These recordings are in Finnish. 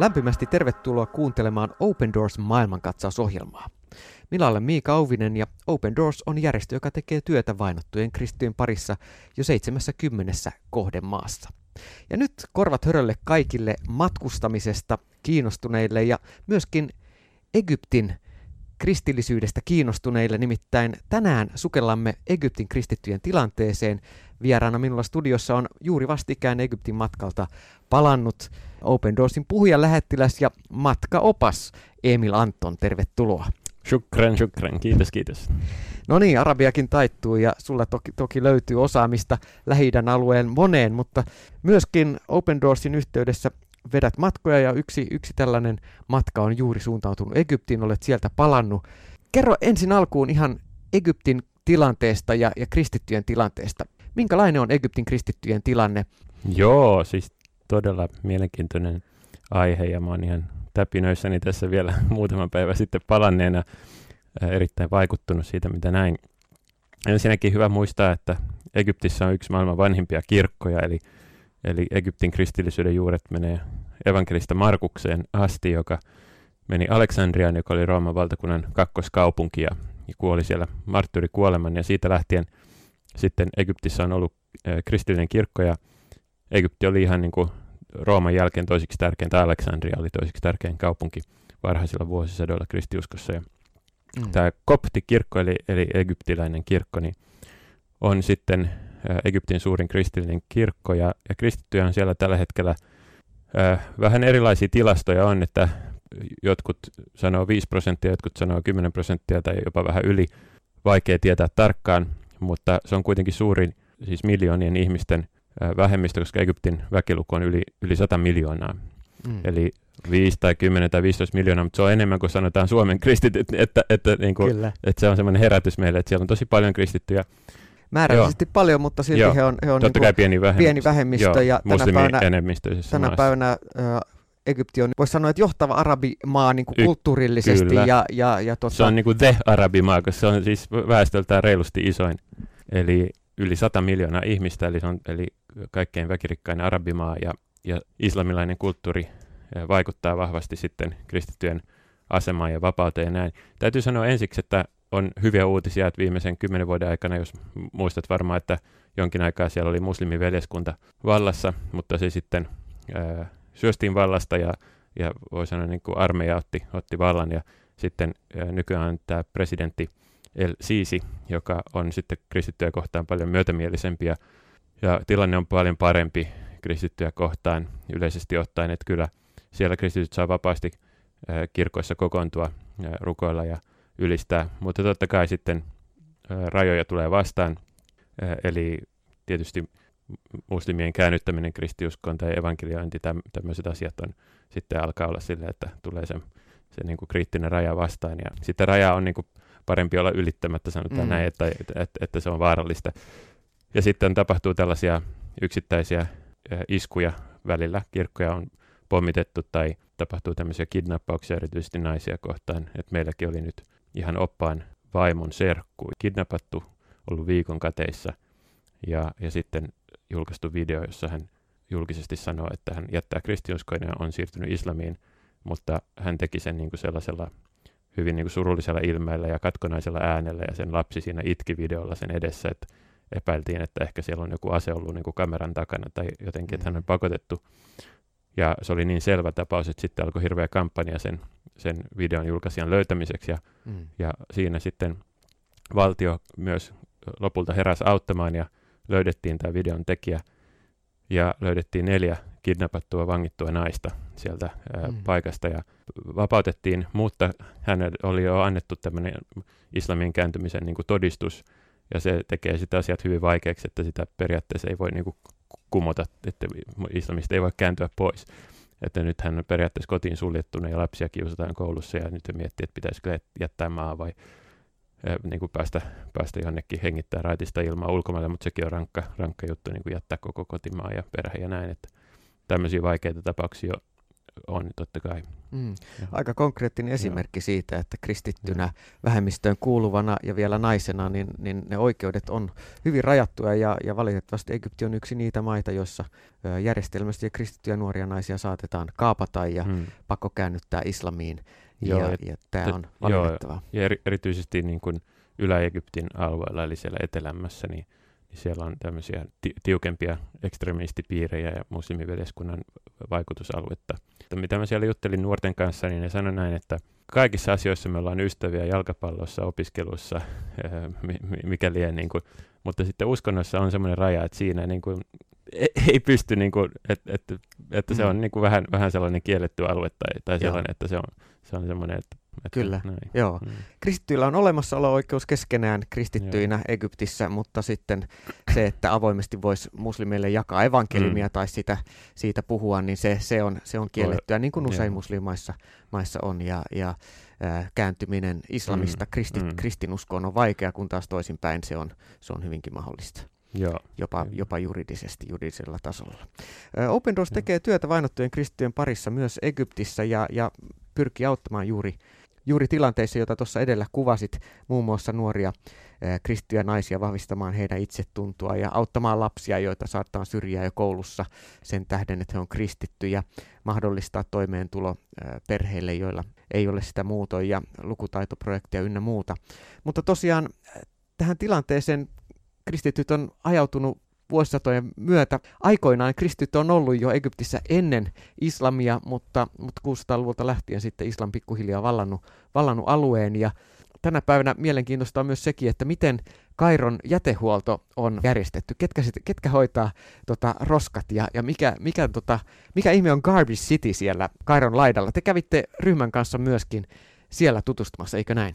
Lämpimästi tervetuloa kuuntelemaan Open Doors maailmankatsausohjelmaa. Minä olen Miika Auvinen ja Open Doors on järjestö, joka tekee työtä vainottujen kristittyjen parissa jo 70 kohdemaassa. Ja nyt korvat hörölle kaikille matkustamisesta kiinnostuneille ja myöskin Egyptin kristillisyydestä kiinnostuneille, nimittäin tänään sukellamme Egyptin kristittyjen tilanteeseen. Vieraana minulla studiossa on juuri vastikään Egyptin matkalta palannut Open Doorsin puhuja lähettiläs ja matkaopas Emil Anton. Tervetuloa. Shukran, shukran. Kiitos, kiitos. No niin, arabiakin taittuu ja sulla toki, toki löytyy osaamista lähi alueen moneen, mutta myöskin Open Doorsin yhteydessä vedät matkoja ja yksi, yksi tällainen matka on juuri suuntautunut Egyptiin, olet sieltä palannut. Kerro ensin alkuun ihan Egyptin tilanteesta ja, ja kristittyjen tilanteesta. Minkälainen on Egyptin kristittyjen tilanne? Joo, siis todella mielenkiintoinen aihe ja mä oon ihan täpinöissäni tässä vielä muutama päivä sitten palanneena erittäin vaikuttunut siitä, mitä näin. Ensinnäkin hyvä muistaa, että Egyptissä on yksi maailman vanhimpia kirkkoja, eli, eli Egyptin kristillisyyden juuret menee evankelista Markukseen asti, joka meni Aleksandriaan, joka oli Rooman valtakunnan kakkoskaupunki ja, ja kuoli siellä marttyrikuoleman. Ja siitä lähtien sitten Egyptissä on ollut kristillinen kirkko ja Egypti oli ihan niin kuin Rooman jälkeen toisiksi tärkein, tai Aleksandria oli toisiksi tärkein kaupunki varhaisilla vuosisadoilla kristiuskossa. Ja mm. Tämä koptikirkko, eli, eli egyptiläinen kirkko, niin on sitten Egyptin suurin kristillinen kirkko, ja, ja kristittyjä on siellä tällä hetkellä vähän erilaisia tilastoja on, että jotkut sanoo 5 prosenttia, jotkut sanoo 10 prosenttia tai jopa vähän yli. Vaikea tietää tarkkaan, mutta se on kuitenkin suurin, siis miljoonien ihmisten vähemmistö, koska Egyptin väkiluku on yli, yli 100 miljoonaa. Mm. Eli 5 tai 10 tai 15 miljoonaa, mutta se on enemmän kuin sanotaan Suomen kristityt, että, että, niin kuin, että se on semmoinen herätys meille, että siellä on tosi paljon kristittyjä. Määrällisesti Joo. paljon, mutta silti Joo. he on, he on Totta niin pieni vähemmistö, pieni vähemmistö Joo, ja tänä päivänä, tänä maassa. päivänä äh, Egypti on, voisi sanoa, että johtava arabimaa niin kuin y- kulttuurillisesti. Kyllä. Ja, ja, ja tota... Se on niin kuin the-arabimaa, koska se on siis väestöltään reilusti isoin. Eli yli 100 miljoonaa ihmistä, eli se on eli kaikkein väkirikkain arabimaa, ja, ja islamilainen kulttuuri vaikuttaa vahvasti sitten kristittyjen asemaan ja vapauteen ja näin. Täytyy sanoa ensiksi, että on hyviä uutisia, että viimeisen kymmenen vuoden aikana, jos muistat varmaan, että jonkin aikaa siellä oli muslimiveljeskunta vallassa, mutta se sitten ää, syöstiin vallasta ja, ja voi sanoa niin kuin armeija otti, otti vallan ja sitten ää, nykyään tämä presidentti El Sisi, joka on sitten kristittyjä kohtaan paljon myötämielisempi ja, ja tilanne on paljon parempi kristittyjä kohtaan yleisesti ottaen, että kyllä siellä kristityt saa vapaasti äh, kirkoissa kokoontua, äh, rukoilla ja ylistää, mutta totta kai sitten rajoja tulee vastaan, eli tietysti muslimien käännyttäminen kristiuskoon tai evankeliointi, täm, tämmöiset asiat on sitten alkaa olla sille, että tulee se, se niin kuin kriittinen raja vastaan ja sitten raja on niin kuin parempi olla ylittämättä, sanotaan mm. näin, että, että, että, että se on vaarallista. Ja sitten tapahtuu tällaisia yksittäisiä iskuja välillä. Kirkkoja on pommitettu tai tapahtuu tämmöisiä kidnappauksia erityisesti naisia kohtaan. että meilläkin oli nyt ihan oppaan vaimon serkku kidnappattu, ollut viikon kateissa ja, ja sitten julkaistu video, jossa hän julkisesti sanoo, että hän jättää kristiuskoinen ja on siirtynyt islamiin, mutta hän teki sen niin kuin sellaisella hyvin niin kuin surullisella ilmeellä ja katkonaisella äänellä ja sen lapsi siinä itki videolla sen edessä, että epäiltiin, että ehkä siellä on joku ase ollut niin kuin kameran takana tai jotenkin, että hän on mm. pakotettu. Ja se oli niin selvä tapaus, että sitten alkoi hirveä kampanja sen, sen videon julkaisijan löytämiseksi ja, mm. ja siinä sitten valtio myös lopulta heräsi auttamaan ja löydettiin tämä videon tekijä ja löydettiin neljä kidnappattua, vangittua naista sieltä ää, mm. paikasta ja vapautettiin, mutta hänelle oli jo annettu tämmöinen islamin kääntymisen niin kuin todistus, ja se tekee sitä asiat hyvin vaikeaksi, että sitä periaatteessa ei voi niin kuin kumota, että islamista ei voi kääntyä pois. Että nyt hän on periaatteessa kotiin suljettuna ja lapsia kiusataan koulussa ja nyt miettii, että pitäisikö jättää maa vai niin kuin päästä, päästä jonnekin hengittää raitista ilmaa ulkomaille, mutta sekin on rankka, rankka juttu niin kuin jättää koko kotimaa ja perhe ja näin. Että tämmöisiä vaikeita tapauksia on totta kai. Mm. Aika konkreettinen esimerkki Joo. siitä, että kristittynä Joo. vähemmistöön kuuluvana ja vielä naisena, niin, niin ne oikeudet on hyvin rajattuja ja, ja valitettavasti Egypti on yksi niitä maita, joissa järjestelmästi kristittyjä nuoria naisia saatetaan kaapata ja mm. pakkokäännyttää islamiin. Joo, ja, ja tämä on valitettavaa. Ja eri, erityisesti niin kuin Ylä-Egyptin alueella, eli siellä etelämässä, niin siellä on tämmöisiä ti- tiukempia ekstremistipiirejä ja muslimiveljeskunnan vaikutusaluetta. Mutta mitä mä siellä juttelin nuorten kanssa, niin ne sanoi näin, että kaikissa asioissa me ollaan ystäviä jalkapallossa, opiskelussa, mikäli niin kuin, mutta sitten uskonnossa on semmoinen raja, että siinä niin kuin, e-, ei pysty, niin kuin, että, että, että se on mm. niin kuin vähän, vähän sellainen kielletty alue tai, tai sellainen, että se on, se on semmoinen, että että, Kyllä, näin. joo. Mm. Kristittyillä on olemassaolo-oikeus keskenään kristittyinä joo. Egyptissä, mutta sitten se, että avoimesti voisi muslimeille jakaa evankeliumia mm. tai sitä, siitä puhua, niin se, se, on, se on kiellettyä, niin kuin usein joo. muslimaissa maissa on. Ja, ja äh, kääntyminen islamista mm. kristi, mm. kristinuskoon on vaikea, kun taas toisinpäin se on, se on hyvinkin mahdollista. Joo. Jopa, jopa juridisesti, juridisella tasolla. Open Doors tekee työtä vainottujen kristittyjen parissa myös Egyptissä ja, ja pyrkii auttamaan juuri juuri tilanteissa, joita tuossa edellä kuvasit, muun muassa nuoria kristittyjä naisia vahvistamaan heidän itsetuntoa ja auttamaan lapsia, joita saattaa syrjää jo koulussa sen tähden, että he on kristittyjä, mahdollistaa toimeentulo perheille, joilla ei ole sitä muutoin ja lukutaitoprojektia ynnä muuta. Mutta tosiaan tähän tilanteeseen kristityt on ajautunut vuosisatojen myötä. Aikoinaan kristit on ollut jo Egyptissä ennen islamia, mutta, mutta 600-luvulta lähtien sitten islam pikkuhiljaa vallannut, vallannut alueen ja tänä päivänä mielenkiintoista on myös sekin, että miten Kairon jätehuolto on järjestetty. Ketkä, sit, ketkä hoitaa tota, roskat ja, ja mikä, mikä, tota, mikä ihme on Garbage City siellä Kairon laidalla? Te kävitte ryhmän kanssa myöskin siellä tutustumassa, eikö näin?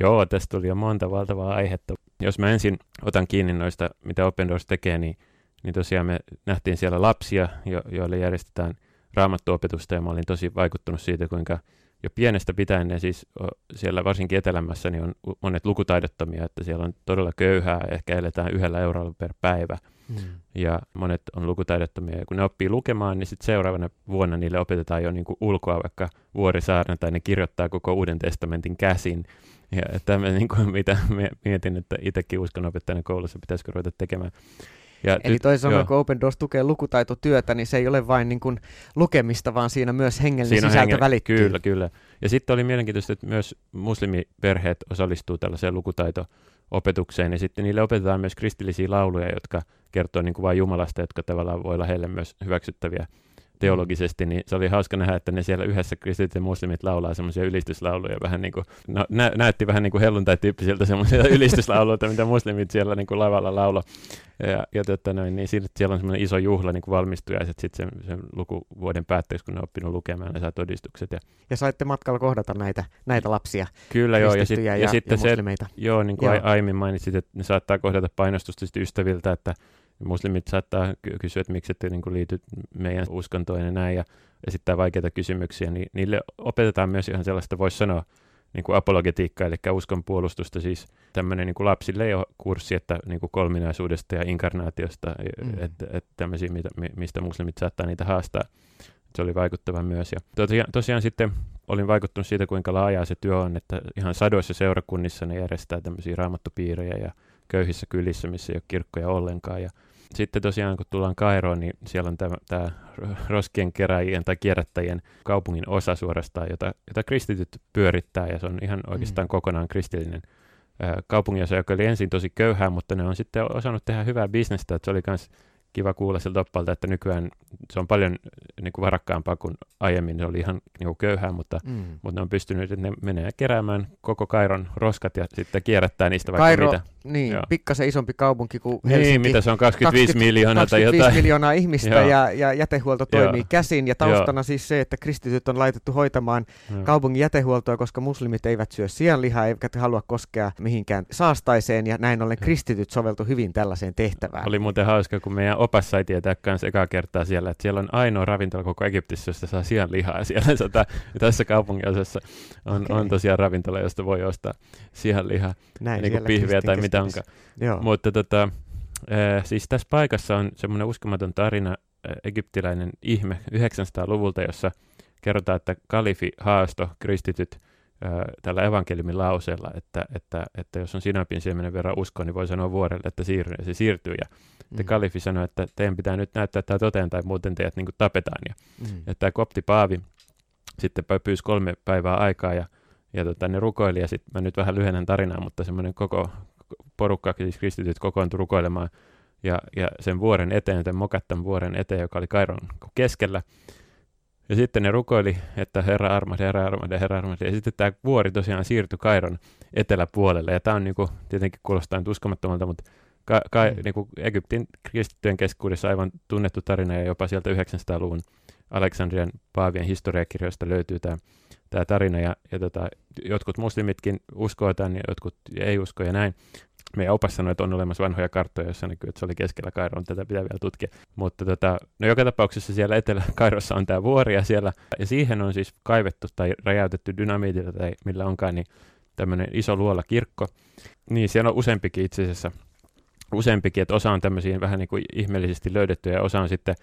Joo, tästä tuli jo monta valtavaa aihetta. Jos mä ensin otan kiinni noista, mitä Open Doors tekee, niin, niin tosiaan me nähtiin siellä lapsia, jo, joille järjestetään raamattuopetusta, ja mä olin tosi vaikuttunut siitä, kuinka jo pienestä pitäen ne siis siellä varsinkin etelämässä niin on monet lukutaidottomia, että siellä on todella köyhää, ehkä eletään yhdellä eurolla per päivä. Mm. Ja monet on lukutaidottomia, ja kun ne oppii lukemaan, niin sitten seuraavana vuonna niille opetetaan jo niin kuin ulkoa vaikka vuorisaarna, tai ne kirjoittaa koko Uuden testamentin käsin. Ja tämä, niin kuin, mitä mietin, että itsekin uskonopettajana koulussa pitäisikö ruveta tekemään. Ja Eli toisin sanoen, kun Open Doors tukee lukutaitotyötä, niin se ei ole vain niin kuin lukemista, vaan siinä myös hengellinen siinä sisältö henge- välittyy. Kyllä, kyllä. Ja sitten oli mielenkiintoista, että myös muslimiperheet osallistuu tällaiseen lukutaito-opetukseen, ja sitten niille opetetaan myös kristillisiä lauluja, jotka kertoo niin kuin vain Jumalasta, jotka tavallaan voi olla heille myös hyväksyttäviä teologisesti, niin se oli hauska nähdä, että ne siellä yhdessä kristityt ja muslimit laulaa semmoisia ylistyslauluja, vähän niin kuin, no, nä, näytti vähän niin kuin helluntai-tyyppisiltä semmoisia ylistyslauluja, mitä muslimit siellä niin kuin lavalla laulo. Ja, ja tota noin, niin siinä, siellä on semmoinen iso juhla niin kuin valmistujaiset sitten sen, sen lukuvuoden päätteeksi, kun ne on oppinut lukemaan, ne saa todistukset. Ja, ja saitte matkalla kohdata näitä, näitä lapsia, Kyllä joo, ja, sit, ja, ja, sitten ja se, joo, niin kuin joo. aiemmin mainitsit, että ne saattaa kohdata painostusta ystäviltä, että muslimit saattaa kysyä, että miksi ette niin liity meidän uskontoon ja näin, ja esittää vaikeita kysymyksiä, niin niille opetetaan myös ihan sellaista, voisi sanoa, niin kuin apologetiikkaa, eli uskon puolustusta, siis tämmöinen niin kuin lapsille jo kurssi, että niin kuin kolminaisuudesta ja inkarnaatiosta, mm. että et tämmöisiä, mistä muslimit saattaa niitä haastaa. Se oli vaikuttava myös. Ja tosiaan, tosiaan sitten olin vaikuttunut siitä, kuinka laajaa se työ on, että ihan sadoissa seurakunnissa ne järjestää tämmöisiä raamattupiirejä ja köyhissä kylissä, missä ei ole kirkkoja ollenkaan. Ja sitten tosiaan kun tullaan Kairoon, niin siellä on tämä, roskien keräjien tai kierrättäjien kaupungin osa suorastaan, jota, jota kristityt pyörittää ja se on ihan oikeastaan mm. kokonaan kristillinen kaupunginosa, joka oli ensin tosi köyhää, mutta ne on sitten osannut tehdä hyvää bisnestä, että se oli myös kiva kuulla siltä oppalta, että nykyään se on paljon niin kuin varakkaampaa kuin aiemmin. Se oli ihan niin kuin köyhää, mutta, mm. mutta ne on pystynyt, että ne menee keräämään koko Kairon roskat ja sitten kierrättää niistä vaikka Kairo, mitä. Niin, Joo. pikkasen isompi kaupunki kuin niin, Helsinki. Niin, mitä se on, 25 20, miljoonaa 25 tai jotain. miljoonaa ihmistä ja, ja jätehuolto toimii Joo. käsin. Ja taustana Joo. siis se, että kristityt on laitettu hoitamaan Joo. kaupungin jätehuoltoa, koska muslimit eivät syö sianlihaa, eivätkä halua koskea mihinkään saastaiseen. Ja näin ollen kristityt soveltu hyvin tällaiseen tehtävään. Oli muuten hauska, kun meidän opas sai tietää kanssa ekaa kertaa siellä, että siellä on ainoa ravintola koko Egyptissä, josta saa sianlihaa. Siellä sata, tässä kaupunginosassa on, okay. on tosiaan ravintola, josta voi ostaa sianlihaa, Näin niin kuin pihviä tai mitä onkaan. Joo. Mutta tota, äh, siis tässä paikassa on semmoinen uskomaton tarina, äh, egyptiläinen ihme 900-luvulta, jossa kerrotaan, että kalifi haasto kristityt tällä evankeliumin lauseella, että, että, että jos on sinapin siemenen verran uskoa, niin voi sanoa vuorelle, että siirry, ja se siirtyy. Ja mm. kalifi sanoi, että teidän pitää nyt näyttää tämä toteen, tai muuten teidät niin tapetaan. Ja, mm. ja tämä kopti Paavi sitten pyysi kolme päivää aikaa, ja, ja tota, ne rukoili, ja sitten mä nyt vähän lyhennän tarinaa, mutta semmoinen koko porukka, siis kristityt kokoontui rukoilemaan, ja, ja sen vuoren eteen, sen Mokattan vuoren eteen, joka oli Kairon keskellä, ja sitten ne rukoili, että Herra armahde, Herra armahde, Herra armahde. Ja sitten tämä vuori tosiaan siirtyi Kairon eteläpuolelle. Ja tämä on niin kuin, tietenkin kuulostaa nyt uskomattomalta, mutta ka, ka, mm. niin kuin Egyptin kristittyjen keskuudessa aivan tunnettu tarina ja jopa sieltä 900-luvun Aleksandrian paavien historiakirjoista löytyy tämä, tämä tarina. Ja, ja tota, jotkut muslimitkin uskoo tämän ja jotkut ei usko ja näin meidän opas sanoi, että on olemassa vanhoja karttoja, joissa näkyy, että se oli keskellä Kairon, tätä pitää vielä tutkia. Mutta tota, no joka tapauksessa siellä Etelä-Kairossa on tämä vuori ja siellä, ja siihen on siis kaivettu tai räjäytetty dynamiitilla tai millä onkaan, niin tämmöinen iso luola kirkko. Niin siellä on useampikin itse asiassa, useampikin, että osa on tämmöisiä vähän niin kuin ihmeellisesti löydetty ja osa on sitten,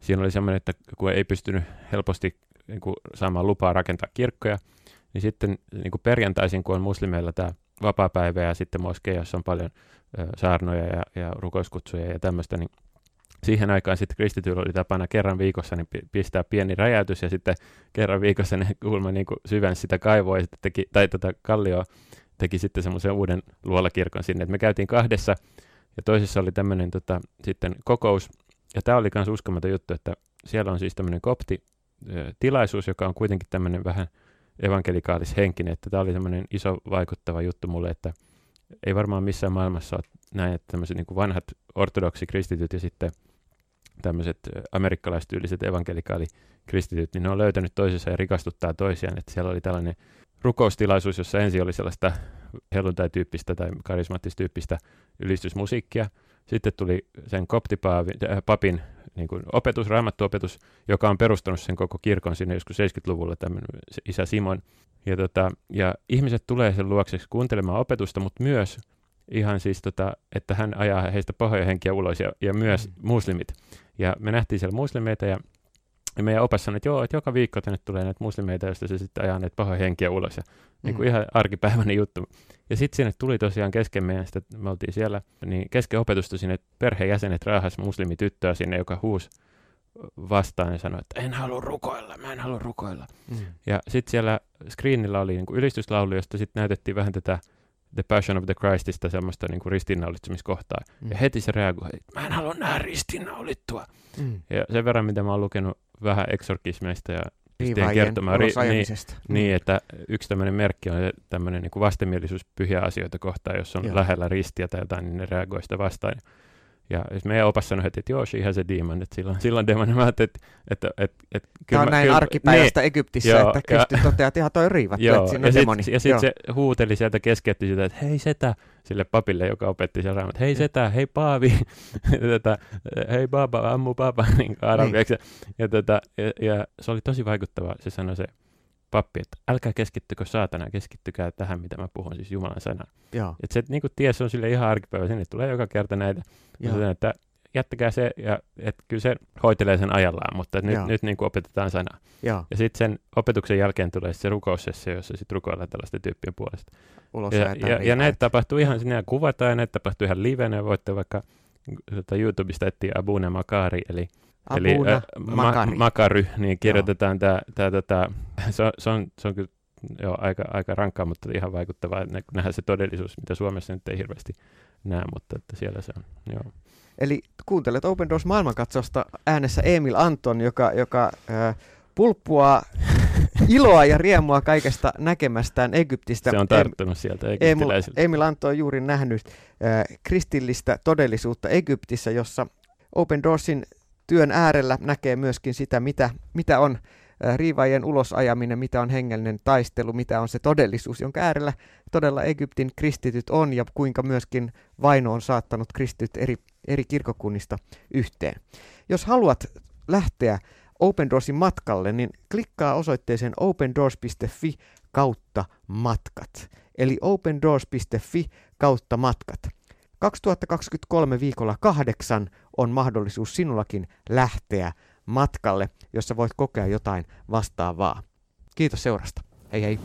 siinä oli semmoinen, että kun ei pystynyt helposti niin kuin saamaan lupaa rakentaa kirkkoja, niin sitten niin kuin perjantaisin, kun on muslimeilla tämä vapaa-päivä ja sitten moskeijassa on paljon saarnoja ja, ja rukouskutsuja ja tämmöistä, niin siihen aikaan sitten kristityillä oli tapana kerran viikossa niin pistää pieni räjäytys ja sitten kerran viikossa ne kuulma niin syvensi sitä kaivoa ja sitten teki, tai tota kallioa teki sitten semmoisen uuden luolakirkon sinne. Et me käytiin kahdessa ja toisessa oli tämmöinen tota, sitten kokous ja tämä oli myös uskomaton juttu, että siellä on siis tämmöinen kopti tilaisuus, joka on kuitenkin tämmöinen vähän – evankelikaalis henkinen, että tämä oli semmoinen iso vaikuttava juttu mulle, että ei varmaan missään maailmassa ole näin, että tämmöiset niin vanhat ortodoksi kristityt ja sitten tämmöiset amerikkalaistyyliset evankelikaalikristityt, niin ne on löytänyt toisensa ja rikastuttaa toisiaan, että siellä oli tällainen rukoustilaisuus, jossa ensin oli sellaista helluntai-tyyppistä tai karismaattistyyppistä ylistysmusiikkia, sitten tuli sen koptipapin niin kuin opetus, raamattuopetus, joka on perustanut sen koko kirkon sinne joskus 70-luvulla, tämmöinen isä Simon. Ja, tota, ja ihmiset tulee sen luokseksi kuuntelemaan opetusta, mutta myös ihan siis, tota, että hän ajaa heistä pahoja henkiä ulos ja, ja myös mm. muslimit. Ja me nähtiin siellä muslimeita ja ja meidän opas sanoi, että joo, että joka viikko tänne tulee näitä muslimeita, joista se sitten ajaa näitä pahoja henkiä ulos. Ja mm. niin kuin ihan arkipäiväinen juttu. Ja sitten sinne tuli tosiaan kesken meidän, sitä, me oltiin siellä, niin kesken opetusta sinne perheenjäsenet raahas muslimityttöä sinne, joka huusi vastaan ja sanoi, että en halua rukoilla, mä en halua rukoilla. Mm. Ja sitten siellä screenillä oli niin kuin ylistyslaulu, josta sitten näytettiin vähän tätä The Passion of the Christista semmoista niin kuin ristiinnaulitsemiskohtaa. Mm. Ja heti se reagoi, että mä en halua nähdä ristiinnaulittua. Mm. Ja sen verran, mitä mä oon lukenut vähän eksorkismeista ja kertomaan. Ri, niin, mm. niin, että yksi tämmöinen merkki on tämmöinen niin vastenmielisyys pyhiä asioita kohtaan, jos on Joo. lähellä ristiä tai jotain, niin ne reagoi sitä vastaan. Ja jos meidän opas sanoi heti, että joo, she has a demon, että silloin, silloin demon, mä että, että, että, että, että Tämä on näin kyllä, arkipäivästä niin, Egyptissä, joo, että kristit toteaa, että ihan toi riivattu, joo, että siinä on ja demoni. ja sitten se huuteli sieltä, keskeytti sitä, että hei setä, sille papille, joka opetti siellä raamat, hei setä, hei paavi, tätä, hei baba, ammu baba, niin arabiaksi. Niin. Ja, tätä, ja, ja, se oli tosi vaikuttava, se sanoi se pappi, että älkää keskittykö saatana, keskittykää tähän, mitä mä puhun, siis Jumalan sanaa. Että se niin kuin ties on sille ihan arkipäivä, sinne tulee joka kerta näitä. Sanon, että jättäkää se, ja että kyllä se hoitelee sen ajallaan, mutta nyt, nyt niin kuin opetetaan sanaa. Ja, ja sitten sen opetuksen jälkeen tulee se rukoussessio, jossa sitten rukoillaan tällaisten tyyppien puolesta. Ulos ja, ja, ja, ja näitä tapahtuu ihan, sinne kuvataan, ja näitä tapahtuu ihan livenä, voitte vaikka tota, YouTubesta etsiä Abune Makari, eli Abuna Eli äh, Makari. Ma- Makary, niin kirjoitetaan tämä, tämä, tämä se, on, se, on, se on kyllä joo, aika, aika rankkaa, mutta ihan vaikuttavaa nähdä se todellisuus, mitä Suomessa nyt ei hirveästi näe, mutta että siellä se on. Joo. Eli kuuntelet Open Doors maailmankatsausta äänessä Emil Anton, joka, joka äh, pulppua iloa ja riemua kaikesta näkemästään Egyptistä. Se on tarttunut sieltä Emil, Emil Anton on juuri nähnyt äh, kristillistä todellisuutta Egyptissä, jossa Open Doorsin työn äärellä näkee myöskin sitä, mitä, mitä on riivaajien ulosajaminen, mitä on hengellinen taistelu, mitä on se todellisuus, jonka äärellä todella Egyptin kristityt on ja kuinka myöskin vaino on saattanut kristityt eri, eri kirkokunnista yhteen. Jos haluat lähteä Open Doorsin matkalle, niin klikkaa osoitteeseen opendoors.fi kautta matkat. Eli opendoors.fi kautta matkat. 2023 viikolla kahdeksan on mahdollisuus sinullakin lähteä matkalle, jossa voit kokea jotain vastaavaa. Kiitos seurasta. Hei hei!